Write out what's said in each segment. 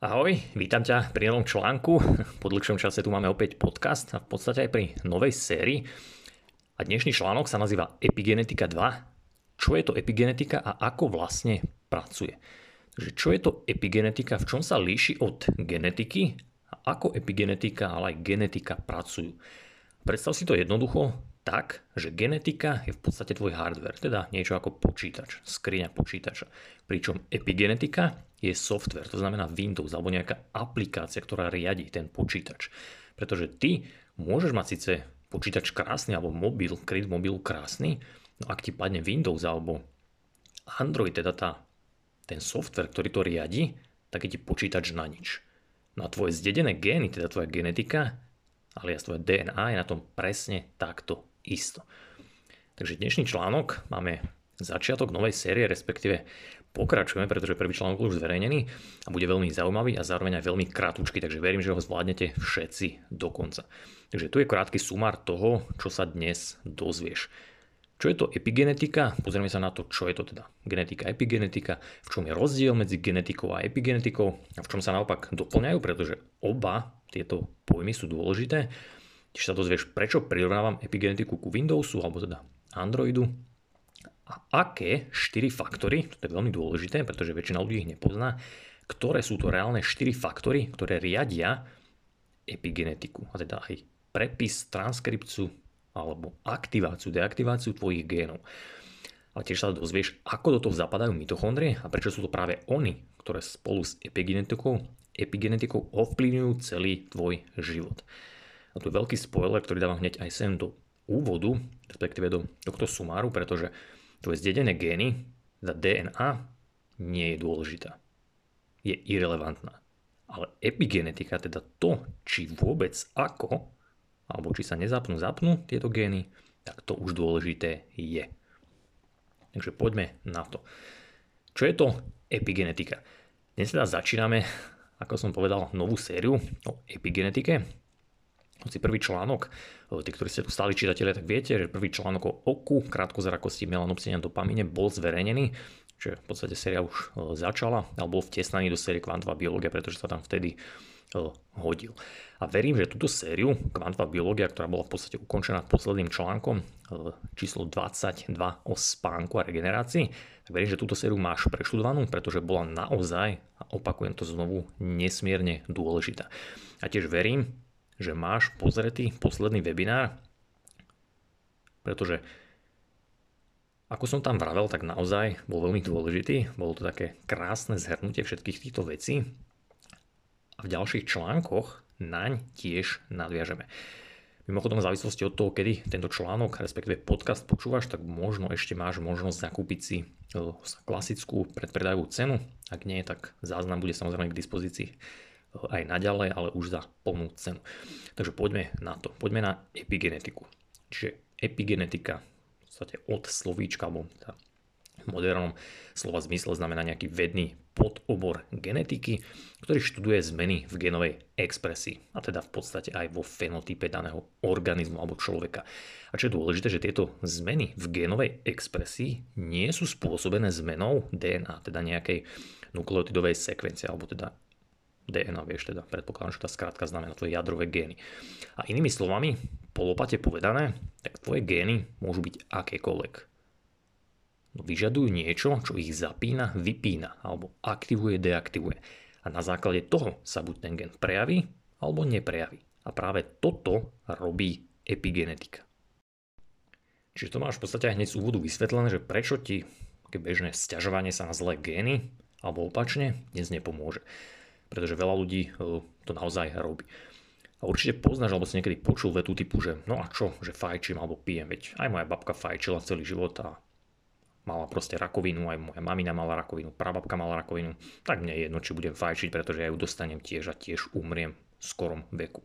Ahoj, vítam ťa pri novom článku. Po dlhšom čase tu máme opäť podcast a v podstate aj pri novej sérii. A dnešný článok sa nazýva Epigenetika 2. Čo je to epigenetika a ako vlastne pracuje? Takže čo je to epigenetika, v čom sa líši od genetiky a ako epigenetika, ale aj genetika pracujú? Predstav si to jednoducho tak, že genetika je v podstate tvoj hardware, teda niečo ako počítač, skriňa počítača. Pričom epigenetika je software, to znamená Windows alebo nejaká aplikácia, ktorá riadi ten počítač. Pretože ty môžeš mať síce počítač krásny alebo mobil, kryt mobilu krásny, no ak ti padne Windows alebo Android, teda tá, ten software, ktorý to riadi, tak je ti počítač na nič. No a tvoje zdedené gény, teda tvoja genetika, alias tvoje DNA je na tom presne takto isto. Takže dnešný článok máme začiatok novej série, respektíve pokračujeme, pretože prvý článok už zverejnený a bude veľmi zaujímavý a zároveň aj veľmi krátky, takže verím, že ho zvládnete všetci do konca. Takže tu je krátky sumár toho, čo sa dnes dozvieš. Čo je to epigenetika? Pozrieme sa na to, čo je to teda genetika, epigenetika, v čom je rozdiel medzi genetikou a epigenetikou a v čom sa naopak doplňajú, pretože oba tieto pojmy sú dôležité. Tiež sa dozvieš, prečo prirovnávam epigenetiku ku Windowsu alebo teda Androidu a aké 4 faktory, to je veľmi dôležité, pretože väčšina ľudí ich nepozná, ktoré sú to reálne 4 faktory, ktoré riadia epigenetiku, a teda aj prepis, transkripciu alebo aktiváciu, deaktiváciu tvojich génov. Ale tiež sa dozvieš, ako do toho zapadajú mitochondrie a prečo sú to práve oni, ktoré spolu s epigenetikou, epigenetikou ovplyvňujú celý tvoj život. A tu je veľký spoiler, ktorý dávam hneď aj sem do úvodu, respektíve do tohto sumáru, pretože tvoje zdedené gény, za DNA, nie je dôležitá. Je irrelevantná. Ale epigenetika, teda to, či vôbec ako, alebo či sa nezapnú, zapnú tieto gény, tak to už dôležité je. Takže poďme na to. Čo je to epigenetika? Dnes teda začíname, ako som povedal, novú sériu o epigenetike hoci prvý článok, e, tí, ktorí ste tu stáli čitatelia, tak viete, že prvý článok o oku, krátkozrakosti, melanopsine a dopamine bol zverejnený, že v podstate séria už e, začala, alebo bol vtesnaný do série Kvantová biológia, pretože sa tam vtedy e, hodil. A verím, že túto sériu Kvantová biológia, ktorá bola v podstate ukončená posledným článkom číslo 22 o spánku a regenerácii, tak verím, že túto sériu máš preštudovanú, pretože bola naozaj, a opakujem to znovu, nesmierne dôležitá. A tiež verím, že máš pozretý posledný webinár, pretože ako som tam vravel, tak naozaj bol veľmi dôležitý. Bolo to také krásne zhrnutie všetkých týchto vecí. A v ďalších článkoch naň tiež nadviažeme. Mimochodom, v závislosti od toho, kedy tento článok, respektíve podcast počúvaš, tak možno ešte máš možnosť zakúpiť si e, klasickú predpredajovú cenu. Ak nie, tak záznam bude samozrejme k dispozícii aj naďalej, ale už za plnú cenu. Takže poďme na to. Poďme na epigenetiku. Čiže epigenetika v podstate od slovíčka, alebo teda v modernom slova zmysle znamená nejaký vedný podobor genetiky, ktorý študuje zmeny v genovej expresii, a teda v podstate aj vo fenotype daného organizmu alebo človeka. A čo je dôležité, že tieto zmeny v genovej expresii nie sú spôsobené zmenou DNA, teda nejakej nukleotidovej sekvencie, alebo teda DNA, vieš teda, predpokladám, že tá skrátka znamená tvoje jadrové gény. A inými slovami, po lopate povedané, tak tvoje gény môžu byť akékoľvek. No, vyžadujú niečo, čo ich zapína, vypína, alebo aktivuje, deaktivuje. A na základe toho sa buď ten gen prejaví, alebo neprejaví. A práve toto robí epigenetika. Čiže to máš v podstate hneď z úvodu vysvetlené, že prečo ti bežné sťažovanie sa na zlé gény alebo opačne dnes nepomôže pretože veľa ľudí e, to naozaj robí. A určite poznáš, alebo si niekedy počul vetu typu, že no a čo, že fajčím alebo pijem, veď aj moja babka fajčila celý život a mala proste rakovinu, aj moja mamina mala rakovinu, prababka mala rakovinu, tak mne je jedno, či budem fajčiť, pretože ja ju dostanem tiež a tiež umriem v skorom veku.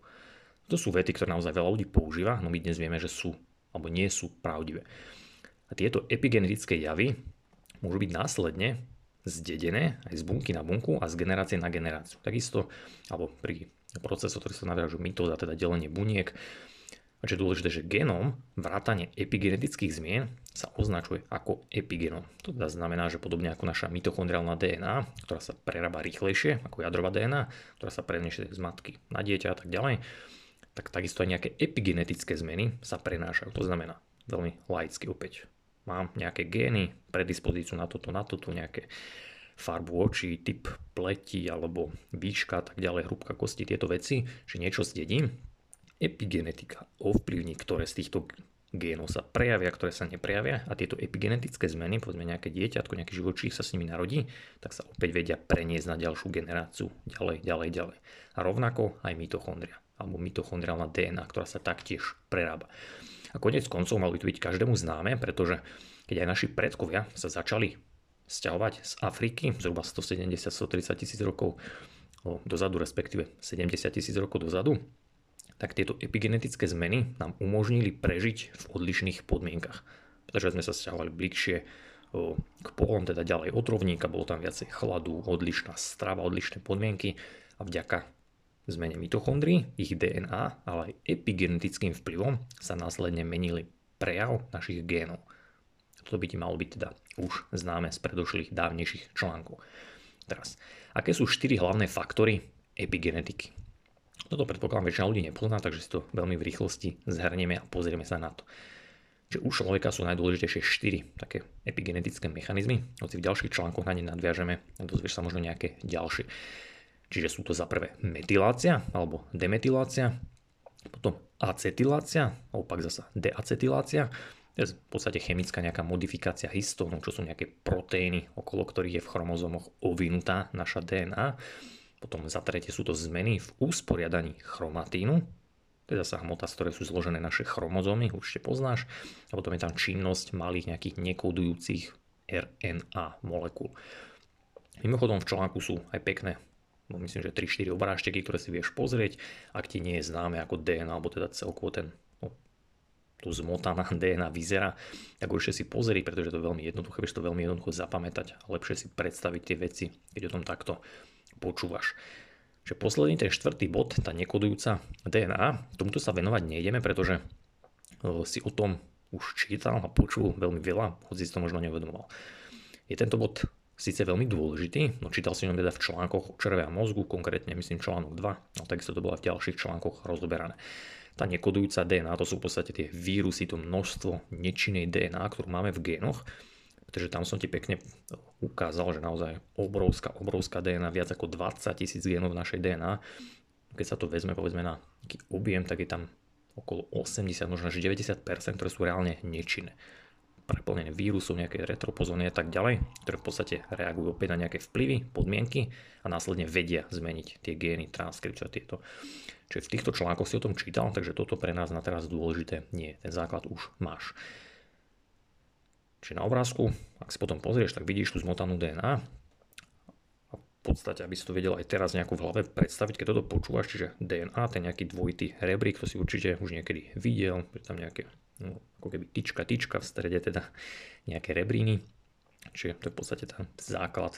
To sú vety, ktoré naozaj veľa ľudí používa, no my dnes vieme, že sú alebo nie sú pravdivé. A tieto epigenetické javy môžu byť následne zdedené aj z bunky na bunku a z generácie na generáciu. Takisto, alebo pri procesu, ktorý sa naviažu mitóza, teda delenie buniek, A čo je dôležité, že genom, vrátanie epigenetických zmien sa označuje ako epigenom. To teda znamená, že podobne ako naša mitochondriálna DNA, ktorá sa prerába rýchlejšie ako jadrová DNA, ktorá sa preniesie z matky na dieťa a tak ďalej, tak takisto aj nejaké epigenetické zmeny sa prenášajú. To znamená, veľmi laicky opäť, mám nejaké gény, predispozíciu na toto, na toto, nejaké farbu očí, typ pleti alebo výška tak ďalej, hrúbka kosti, tieto veci, že niečo zdedím, epigenetika ovplyvní, ktoré z týchto génov sa prejavia, ktoré sa neprejavia a tieto epigenetické zmeny, povedzme nejaké dieťatko, nejaký živočích sa s nimi narodí, tak sa opäť vedia preniesť na ďalšiu generáciu, ďalej, ďalej, ďalej. A rovnako aj mitochondria, alebo mitochondriálna DNA, ktorá sa taktiež prerába. A konec koncov to byť každému známe, pretože keď aj naši predkovia sa začali sťahovať z Afriky, zhruba 170-130 tisíc rokov dozadu, respektíve 70 tisíc rokov dozadu, tak tieto epigenetické zmeny nám umožnili prežiť v odlišných podmienkach. Pretože sme sa stiahovali bližšie k polom, teda ďalej od rovníka, bolo tam viacej chladu, odlišná strava, odlišné podmienky a vďaka zmene mitochondrií, ich DNA, ale aj epigenetickým vplyvom sa následne menili prejav našich génov. Toto by ti malo byť teda už známe z predošlých dávnejších článkov. Teraz, aké sú štyri hlavné faktory epigenetiky? Toto predpokladám väčšina ľudí nepozná, takže si to veľmi v rýchlosti zhrnieme a pozrieme sa na to. Čiže u človeka sú najdôležitejšie 4 také epigenetické mechanizmy, hoci v ďalších článkoch na ne nadviažeme a dozvieš sa možno nejaké ďalšie. Čiže sú to za prvé metylácia alebo demetylácia, potom acetylácia, opak zasa deacetylácia, to je v podstate chemická nejaká modifikácia histónu, čo sú nejaké proteíny, okolo ktorých je v chromozómoch ovinutá naša DNA. Potom za tretie sú to zmeny v usporiadaní chromatínu, to je zase hmota, z ktorej sú zložené naše chromozómy, určite poznáš. A potom je tam činnosť malých nejakých nekodujúcich RNA molekúl. Mimochodom v článku sú aj pekné, no myslím, že 3-4 obrážteky, ktoré si vieš pozrieť, ak ti nie je známe ako DNA, alebo teda celkovo ten no, tu zmotaná DNA vyzerá, tak určite si pozri, pretože to je veľmi jednoduché, vieš to veľmi jednoducho zapamätať a lepšie si predstaviť tie veci, keď o tom takto počúvaš. Čiže posledný, ten štvrtý bod, tá nekodujúca DNA, tomuto sa venovať nejdeme, pretože e, si o tom už čítal a počul veľmi veľa, hoci si to možno neuvedomoval. Je tento bod síce veľmi dôležitý, no čítal ho teda v článkoch o červe a mozgu, konkrétne myslím článok 2, no takisto to bolo v ďalších článkoch rozoberané. Tá nekodujúca DNA, to sú v podstate tie vírusy, to množstvo nečinej DNA, ktorú máme v génoch, Takže tam som ti pekne ukázal, že naozaj obrovská, obrovská DNA, viac ako 20 tisíc genov v našej DNA. Keď sa to vezme povedzme na taký objem, tak je tam okolo 80, možno až 90%, ktoré sú reálne nečinné. Preplnené vírusov, nejaké retropozóny a tak ďalej, ktoré v podstate reagujú opäť na nejaké vplyvy, podmienky a následne vedia zmeniť tie gény, transkripciu a tieto. Čiže v týchto článkoch si o tom čítal, takže toto pre nás na teraz dôležité nie. Ten základ už máš. Čiže na obrázku, ak si potom pozrieš, tak vidíš tú zmotanú DNA. A v podstate, aby si to vedel aj teraz nejako v hlave predstaviť, keď toto počúvaš, čiže DNA, ten nejaký dvojitý rebrík, to si určite už niekedy videl, je tam nejaké, no, ako keby tyčka, tyčka v strede, teda nejaké rebríny. Čiže to je v podstate ten základ,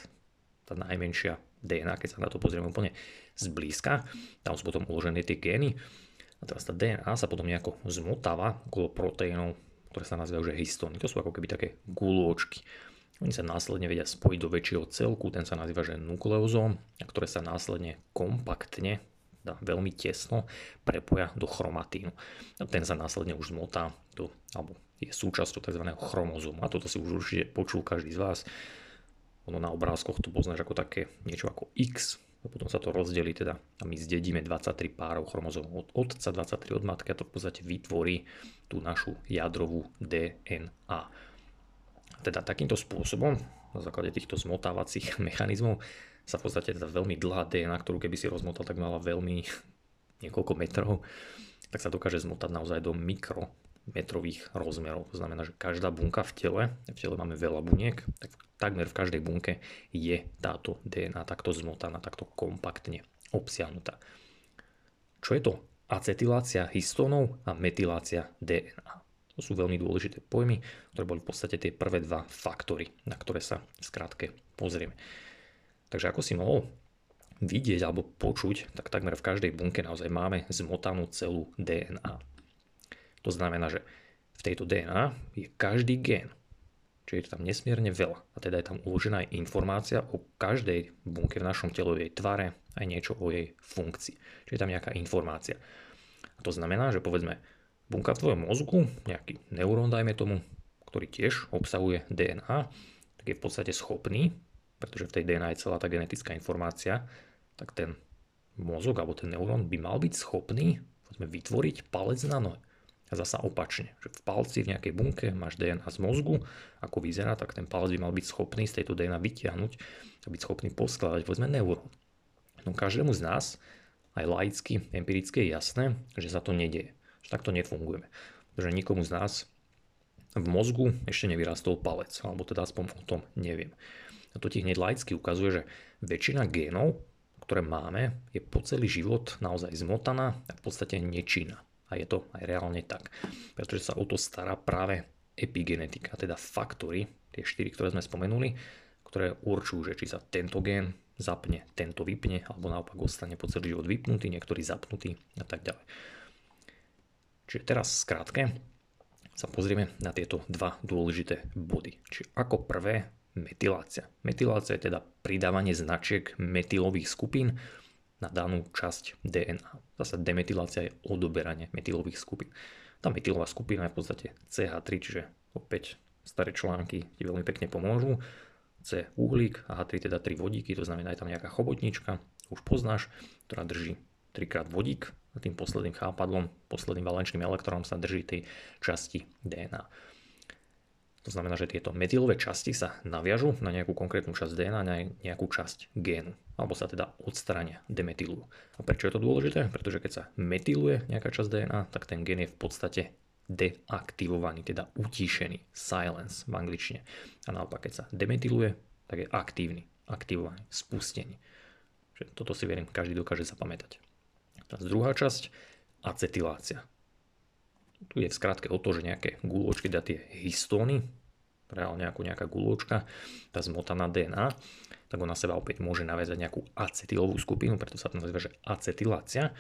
tá najmenšia DNA, keď sa na to pozrieme úplne zblízka. Tam sú potom uložené tie gény. A teraz tá DNA sa potom nejako zmotáva okolo proteínov ktoré sa nazývajú že históny. To sú ako keby také gulôčky. Oni sa následne vedia spojiť do väčšieho celku, ten sa nazýva že a ktoré sa následne kompaktne, teda veľmi tesno, prepoja do chromatínu. Ten sa následne už zmotá do, alebo je súčasťou tzv. chromozómu. A toto si už určite počul každý z vás. Ono na obrázkoch to poznáš ako také niečo ako X, a potom sa to rozdelí teda a my zdedíme 23 párov chromozómov od otca, 23 od matky a to v podstate vytvorí tú našu jadrovú DNA. Teda takýmto spôsobom, na základe týchto zmotávacích mechanizmov, sa v podstate teda veľmi dlhá DNA, ktorú keby si rozmotal, tak mala veľmi niekoľko metrov, tak sa dokáže zmotať naozaj do mikro metrových rozmerov. To znamená, že každá bunka v tele, v tele máme veľa buniek, tak takmer v každej bunke je táto DNA takto zmotaná, takto kompaktne obsiahnutá. Čo je to acetylácia histónov a metylácia DNA? To sú veľmi dôležité pojmy, ktoré boli v podstate tie prvé dva faktory, na ktoré sa skrátke pozrieme. Takže ako si mohol vidieť alebo počuť, tak takmer v každej bunke naozaj máme zmotanú celú DNA. To znamená, že v tejto DNA je každý gén. Čiže je tam nesmierne veľa. A teda je tam uložená aj informácia o každej bunke v našom tele, o jej tvare, aj niečo o jej funkcii. Čiže je tam nejaká informácia. A to znamená, že povedzme, bunka v tvojom mozgu, nejaký neurón dajme tomu, ktorý tiež obsahuje DNA, tak je v podstate schopný, pretože v tej DNA je celá tá genetická informácia, tak ten mozog alebo ten neurón by mal byť schopný povedzme, vytvoriť palec na nohe. A zasa opačne, že v palci v nejakej bunke máš DNA z mozgu, ako vyzerá, tak ten palec by mal byť schopný z tejto DNA vytiahnuť a byť schopný poskladať povedzme neurón. No každému z nás, aj laicky, empiricky je jasné, že sa to nedieje. Že takto nefungujeme. Pretože nikomu z nás v mozgu ešte nevyrastol palec, alebo teda aspoň o tom neviem. A to ti hneď laicky ukazuje, že väčšina génov, ktoré máme, je po celý život naozaj zmotaná a v podstate nečinná. A je to aj reálne tak. Pretože sa o to stará práve epigenetika, teda faktory, tie štyri, ktoré sme spomenuli, ktoré určujú, že či sa tento gén zapne, tento vypne, alebo naopak ostane po celý život vypnutý, niektorý zapnutý a tak ďalej. Čiže teraz skrátke sa pozrieme na tieto dva dôležité body. Čiže ako prvé metylácia. Metylácia je teda pridávanie značiek metylových skupín na danú časť DNA. Zase demetylácia je odoberanie metylových skupín. Tá metylová skupina je v podstate CH3, čiže opäť staré články ti veľmi pekne pomôžu. C uhlík a H3 teda 3 vodíky, to znamená je tam nejaká chobotnička, už poznáš, ktorá drží 3 krát vodík a tým posledným chápadlom, posledným valenčným elektrónom sa drží tej časti DNA. To znamená, že tieto metylové časti sa naviažu na nejakú konkrétnu časť DNA, na nejakú časť génu, alebo sa teda odstrania, demetylujú. A prečo je to dôležité? Pretože keď sa metyluje nejaká časť DNA, tak ten gen je v podstate deaktivovaný, teda utíšený, silence v angličtine. A naopak, keď sa demetyluje, tak je aktívny, aktivovaný, spustený. Toto si verím, každý dokáže zapamätať. Teraz druhá časť, acetylácia. Tu je v skratke o to, že nejaké gulôčky dá tie históny, reálne ako nejaká gulôčka, tá zmotaná DNA, tak ona seba opäť môže naviazať nejakú acetylovú skupinu, preto sa to nazýva, že acetylácia.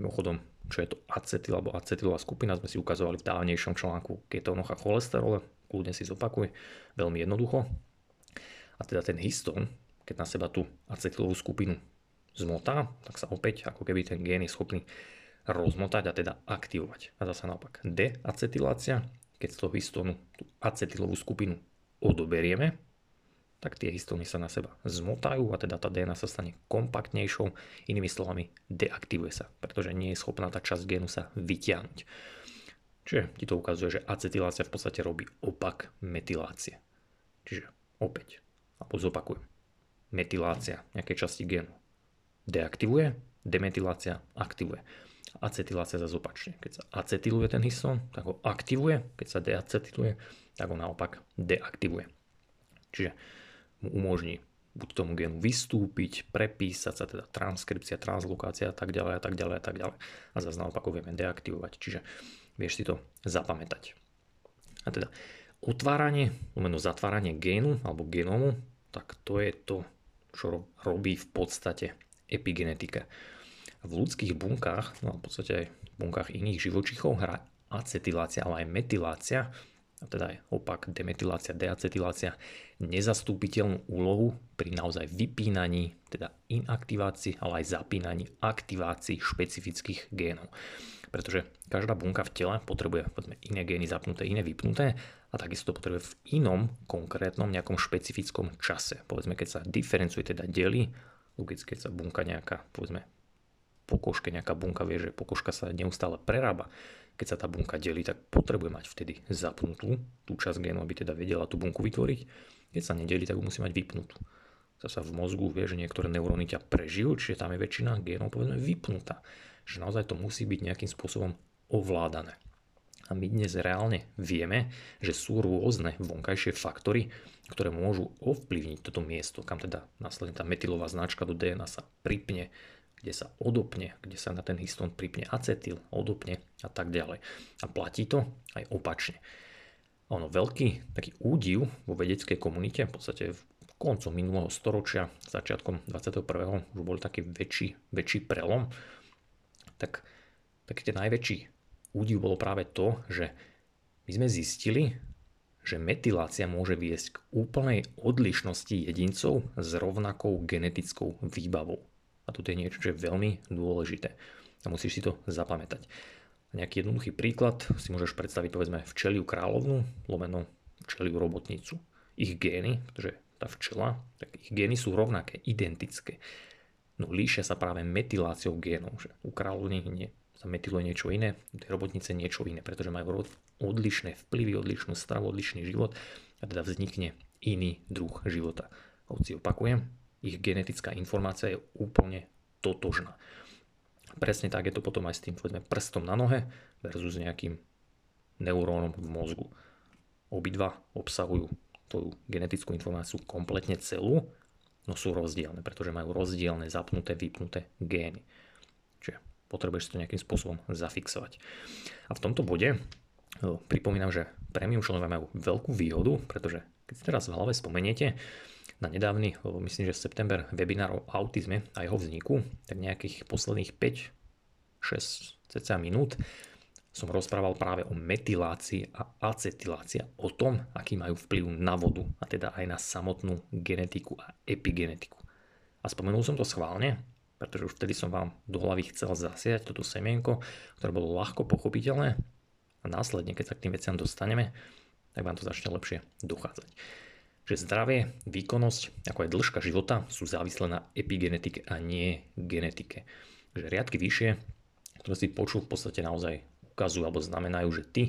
Mimochodom, čo je to acetyl alebo acetylová skupina, sme si ukazovali v dávnejšom článku ketónoch a cholesterole, kľudne si zopakuj, veľmi jednoducho. A teda ten histón, keď na seba tú acetylovú skupinu zmotá, tak sa opäť ako keby ten gén je schopný rozmotať a teda aktivovať. A zase naopak deacetylácia, keď z toho histónu tú acetylovú skupinu odoberieme, tak tie históny sa na seba zmotajú a teda tá DNA sa stane kompaktnejšou, inými slovami deaktivuje sa, pretože nie je schopná tá časť génu sa vyťahnuť. Čiže ti to ukazuje, že acetylácia v podstate robí opak metylácie. Čiže opäť, alebo zopakujem, metylácia nejakej časti génu deaktivuje, demetylácia aktivuje acetylácia zase opačne. Keď sa acetyluje ten histón, tak ho aktivuje, keď sa deacetyluje, tak ho naopak deaktivuje. Čiže mu umožní buď tomu genu vystúpiť, prepísať sa, teda transkripcia, translokácia a tak ďalej a tak ďalej a tak ďalej. A zase naopak ho vieme deaktivovať, čiže vieš si to zapamätať. A teda otváranie, umeno zatváranie génu alebo genómu, tak to je to, čo robí v podstate epigenetika v ľudských bunkách, no v podstate aj v bunkách iných živočichov hrá acetylácia, ale aj metylácia, a teda aj opak demetylácia, deacetylácia, nezastúpiteľnú úlohu pri naozaj vypínaní, teda inaktivácii, ale aj zapínaní aktivácii špecifických génov. Pretože každá bunka v tele potrebuje povedzme, iné gény zapnuté, iné vypnuté a takisto potrebuje v inom konkrétnom nejakom špecifickom čase. Povedzme, keď sa diferencuje, teda delí, keď sa bunka nejaká, povedzme, pokožke nejaká bunka vie, že pokožka sa neustále prerába. Keď sa tá bunka delí, tak potrebuje mať vtedy zapnutú tú časť génu, aby teda vedela tú bunku vytvoriť. Keď sa nedelí, tak musí mať vypnutú. Zasa v mozgu vie, že niektoré neuróny ťa prežijú, čiže tam je väčšina génov povedzme vypnutá. Že naozaj to musí byť nejakým spôsobom ovládané. A my dnes reálne vieme, že sú rôzne vonkajšie faktory, ktoré môžu ovplyvniť toto miesto, kam teda následne tá metylová značka do DNA sa pripne, kde sa odopne, kde sa na ten histón pripne acetyl, odopne a tak ďalej. A platí to aj opačne. Ono veľký taký údiv vo vedeckej komunite, v podstate v koncom minulého storočia, začiatkom 21. už bol taký väčší, väčší prelom, tak taký ten najväčší údiv bolo práve to, že my sme zistili, že metylácia môže viesť k úplnej odlišnosti jedincov s rovnakou genetickou výbavou. A toto je niečo, čo je veľmi dôležité. A musíš si to zapamätať. Nejaký jednoduchý príklad si môžeš predstaviť povedzme včeliu kráľovnu, lomeno včeliu robotnicu. Ich gény, pretože tá včela, tak ich gény sú rovnaké, identické. No líšia sa práve metyláciou génov, že u kráľovny nie, sa metyluje niečo iné, u tej robotnice niečo iné, pretože majú odlišné vplyvy, odlišnú stravu, odlišný život a teda vznikne iný druh života. Hoci opakujem, ich genetická informácia je úplne totožná. Presne tak je to potom aj s tým povedzme, prstom na nohe versus nejakým neurónom v mozgu. Obidva obsahujú tú genetickú informáciu kompletne celú, no sú rozdielne, pretože majú rozdielne zapnuté, vypnuté gény. Čiže potrebuješ to nejakým spôsobom zafixovať. A v tomto bode pripomínam, že premium členovia majú veľkú výhodu, pretože keď si teraz v hlave spomeniete na nedávny, myslím, že september webinár o autizme a jeho vzniku, tak nejakých posledných 5, 6 cca minút som rozprával práve o metylácii a acetylácii, o tom, aký majú vplyv na vodu a teda aj na samotnú genetiku a epigenetiku. A spomenul som to schválne, pretože už vtedy som vám do hlavy chcel zasiať toto semienko, ktoré bolo ľahko pochopiteľné a následne, keď sa k tým veciam dostaneme, tak vám to začne lepšie dochádzať. Že zdravie, výkonnosť, ako aj dĺžka života sú závislé na epigenetike a nie genetike. Že riadky vyššie, ktoré si počul v podstate naozaj ukazujú alebo znamenajú, že ty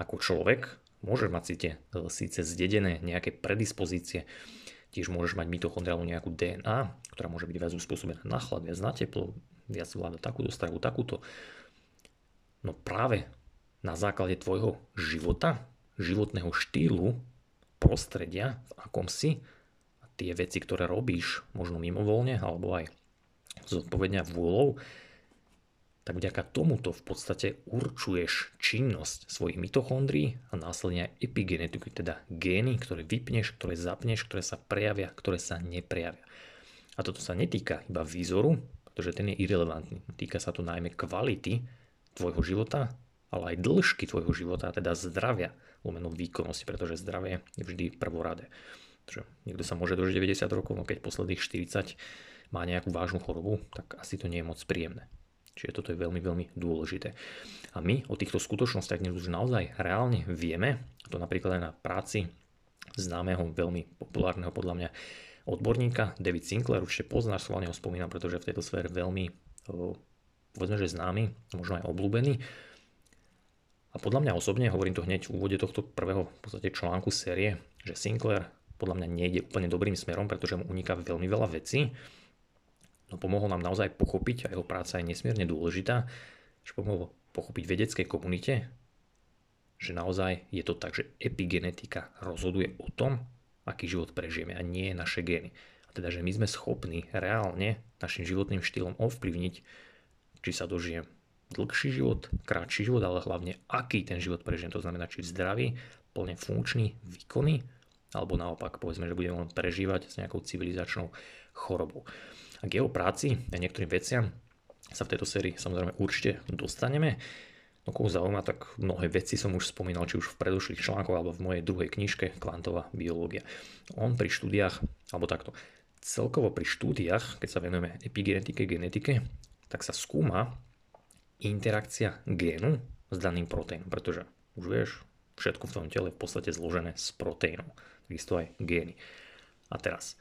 ako človek môžeš mať síce, síce zdedené nejaké predispozície Tiež môžeš mať mitochondriálnu nejakú DNA, ktorá môže byť viac uspôsobená na chlad, viac na teplo, viac vláda takúto stravu, takúto. No práve na základe tvojho života, životného štýlu, prostredia, v akom si, tie veci, ktoré robíš, možno mimovoľne, alebo aj zodpovedňa vôľou, tak vďaka tomuto v podstate určuješ činnosť svojich mitochondrií a následne aj epigenetiku, teda gény, ktoré vypneš, ktoré zapneš, ktoré sa prejavia, ktoré sa neprejavia. A toto sa netýka iba výzoru, pretože ten je irrelevantný. Týka sa to najmä kvality tvojho života, ale aj dĺžky tvojho života, teda zdravia, lomeno výkonnosti, pretože zdravie je vždy prvoradé. Takže niekto sa môže dožiť 90 rokov, no keď posledných 40 má nejakú vážnu chorobu, tak asi to nie je moc príjemné. Čiže toto je veľmi, veľmi dôležité. A my o týchto skutočnostiach dnes už naozaj reálne vieme, to napríklad aj na práci známeho, veľmi populárneho podľa mňa odborníka David Sinclair, určite poznáš, schválne ho spomínam, pretože v tejto sfére veľmi, povedzme, že známy, možno aj obľúbený. A podľa mňa osobne, hovorím to hneď v úvode tohto prvého v podstate článku série, že Sinclair podľa mňa nejde úplne dobrým smerom, pretože mu uniká veľmi veľa vecí no pomohol nám naozaj pochopiť, a jeho práca je nesmierne dôležitá, že pomohol pochopiť vedeckej komunite, že naozaj je to tak, že epigenetika rozhoduje o tom, aký život prežijeme a nie naše gény. A teda, že my sme schopní reálne našim životným štýlom ovplyvniť, či sa dožijem dlhší život, krátší život, ale hlavne aký ten život prežijem. To znamená, či zdravý, plne funkčný, výkonný, alebo naopak, povedzme, že budeme len prežívať s nejakou civilizačnou chorobou. A k jeho práci a niektorým veciam sa v tejto sérii samozrejme určite dostaneme. No koho zaujíma, tak mnohé veci som už spomínal, či už v predošlých článkoch alebo v mojej druhej knižke Kvantová biológia. On pri štúdiách, alebo takto, celkovo pri štúdiách, keď sa venujeme epigenetike, genetike, tak sa skúma interakcia génu s daným proteínom, pretože už vieš, všetko v tom tele je v podstate zložené z proteínov, takisto aj gény. A teraz,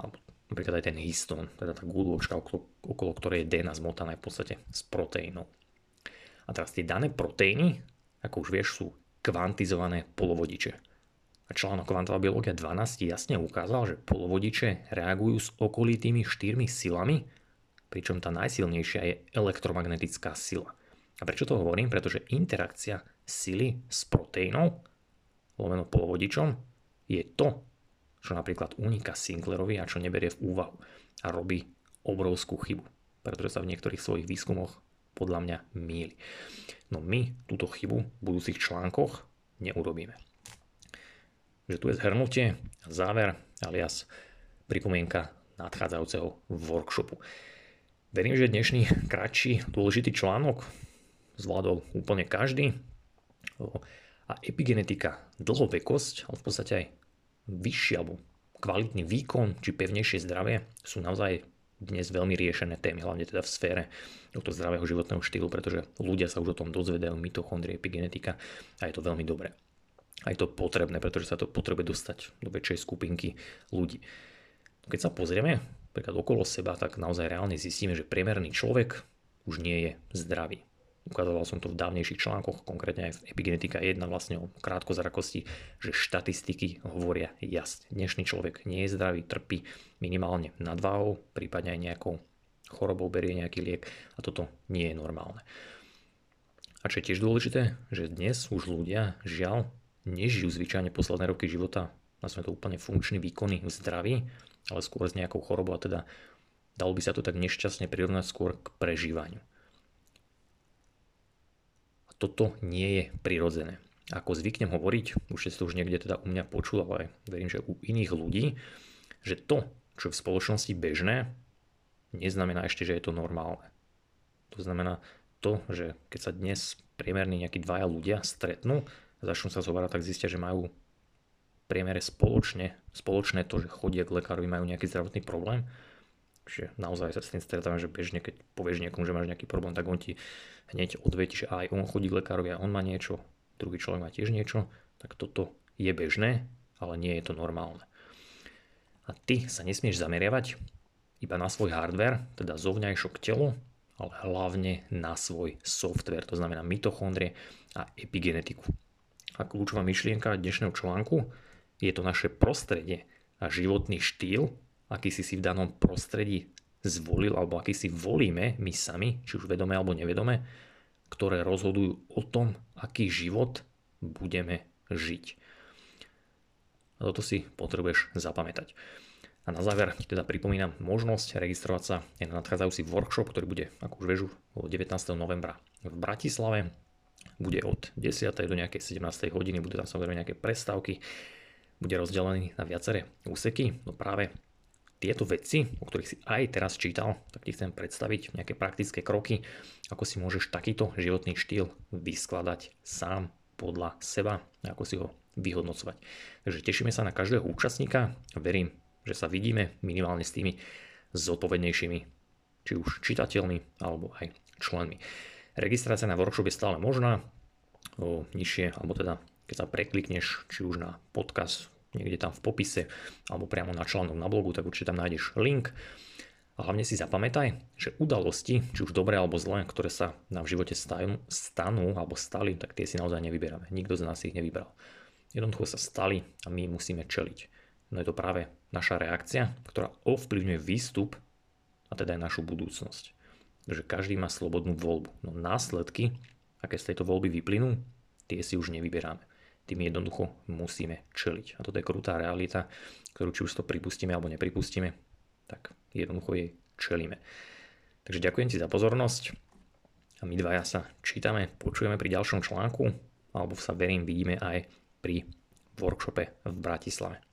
alebo napríklad aj ten histón, teda tá guľočka, okolo, okolo ktorej je DNA zmotaná v podstate z proteínov. A teraz tie dané proteíny, ako už vieš, sú kvantizované polovodiče. A článok Kvantová biológia 12 jasne ukázal, že polovodiče reagujú s okolitými štyrmi silami, pričom tá najsilnejšia je elektromagnetická sila. A prečo to hovorím? Pretože interakcia sily s proteínom, lomeno polovodičom, je to, čo napríklad uniká Sinclairovi a čo neberie v úvahu a robí obrovskú chybu, pretože sa v niektorých svojich výskumoch podľa mňa míli. No my túto chybu v budúcich článkoch neurobíme. Že tu je zhrnutie, záver, alias pripomienka nadchádzajúceho workshopu. Verím, že dnešný kratší dôležitý článok zvládol úplne každý. A epigenetika, dlhovekosť, ale v podstate aj vyšší alebo kvalitný výkon či pevnejšie zdravie sú naozaj dnes veľmi riešené témy, hlavne teda v sfére tohto zdravého životného štýlu, pretože ľudia sa už o tom dozvedajú, mitochondrie, epigenetika a je to veľmi dobré. A je to potrebné, pretože sa to potrebuje dostať do väčšej skupinky ľudí. Keď sa pozrieme napríklad okolo seba, tak naozaj reálne zistíme, že priemerný človek už nie je zdravý. Ukazoval som to v dávnejších článkoch, konkrétne aj v Epigenetika 1 vlastne o krátkozrakosti, že štatistiky hovoria jasne. Dnešný človek nie je zdravý, trpí minimálne nadváhou, prípadne aj nejakou chorobou berie nejaký liek a toto nie je normálne. A čo je tiež dôležité, že dnes už ľudia, žiaľ, nežijú zvyčajne posledné roky života, nazveme to úplne funkčný, výkonný, zdravý, ale skôr s nejakou chorobou a teda dalo by sa to tak nešťastne prirovnať skôr k prežívaniu toto nie je prirodzené. Ako zvyknem hovoriť, už ste to už niekde teda u mňa počul, ale verím, že u iných ľudí, že to, čo je v spoločnosti bežné, neznamená ešte, že je to normálne. To znamená to, že keď sa dnes priemerne nejakí dvaja ľudia stretnú a začnú sa zhovárať, tak zistia, že majú priemere spoločne, spoločné to, že chodia k lekárovi, majú nejaký zdravotný problém, Čiže naozaj sa s tým stretávam, že bežne, keď povieš niekomu, že máš nejaký problém, tak on ti hneď odvetí, že aj on chodí k lekárovi a on má niečo, druhý človek má tiež niečo, tak toto je bežné, ale nie je to normálne. A ty sa nesmieš zameriavať iba na svoj hardware, teda zovňajšok telu, ale hlavne na svoj software, to znamená mitochondrie a epigenetiku. A kľúčová myšlienka dnešného článku je to naše prostredie a životný štýl, aký si si v danom prostredí zvolil alebo aký si volíme my sami, či už vedome alebo nevedome, ktoré rozhodujú o tom, aký život budeme žiť. A toto si potrebuješ zapamätať. A na záver teda pripomínam možnosť registrovať sa na nadchádzajúci workshop, ktorý bude, ako už vežu, 19. novembra v Bratislave. Bude od 10. do nejakej 17. hodiny, budú tam samozrejme nejaké prestávky, bude rozdelený na viaceré úseky. No práve tieto veci, o ktorých si aj teraz čítal, tak ti chcem predstaviť nejaké praktické kroky, ako si môžeš takýto životný štýl vyskladať sám podľa seba ako si ho vyhodnocovať. Takže tešíme sa na každého účastníka a verím, že sa vidíme minimálne s tými zodpovednejšími, či už čitateľmi alebo aj členmi. Registrácia na workshop je stále možná, o nižšie, alebo teda keď sa preklikneš či už na podcast niekde tam v popise alebo priamo na článok na blogu, tak určite tam nájdeš link. A hlavne si zapamätaj, že udalosti, či už dobré alebo zlé, ktoré sa nám v živote stanú, stanú alebo stali, tak tie si naozaj nevyberáme. Nikto z nás ich nevybral. Jednoducho sa stali a my musíme čeliť. No je to práve naša reakcia, ktorá ovplyvňuje výstup a teda aj našu budúcnosť. Takže každý má slobodnú voľbu. No následky, aké z tejto voľby vyplynú, tie si už nevyberáme tým jednoducho musíme čeliť. A toto je krutá realita, ktorú či už to pripustíme alebo nepripustíme, tak jednoducho jej čelíme. Takže ďakujem ti za pozornosť a my dvaja sa čítame, počujeme pri ďalšom článku alebo sa verím vidíme aj pri workshope v Bratislave.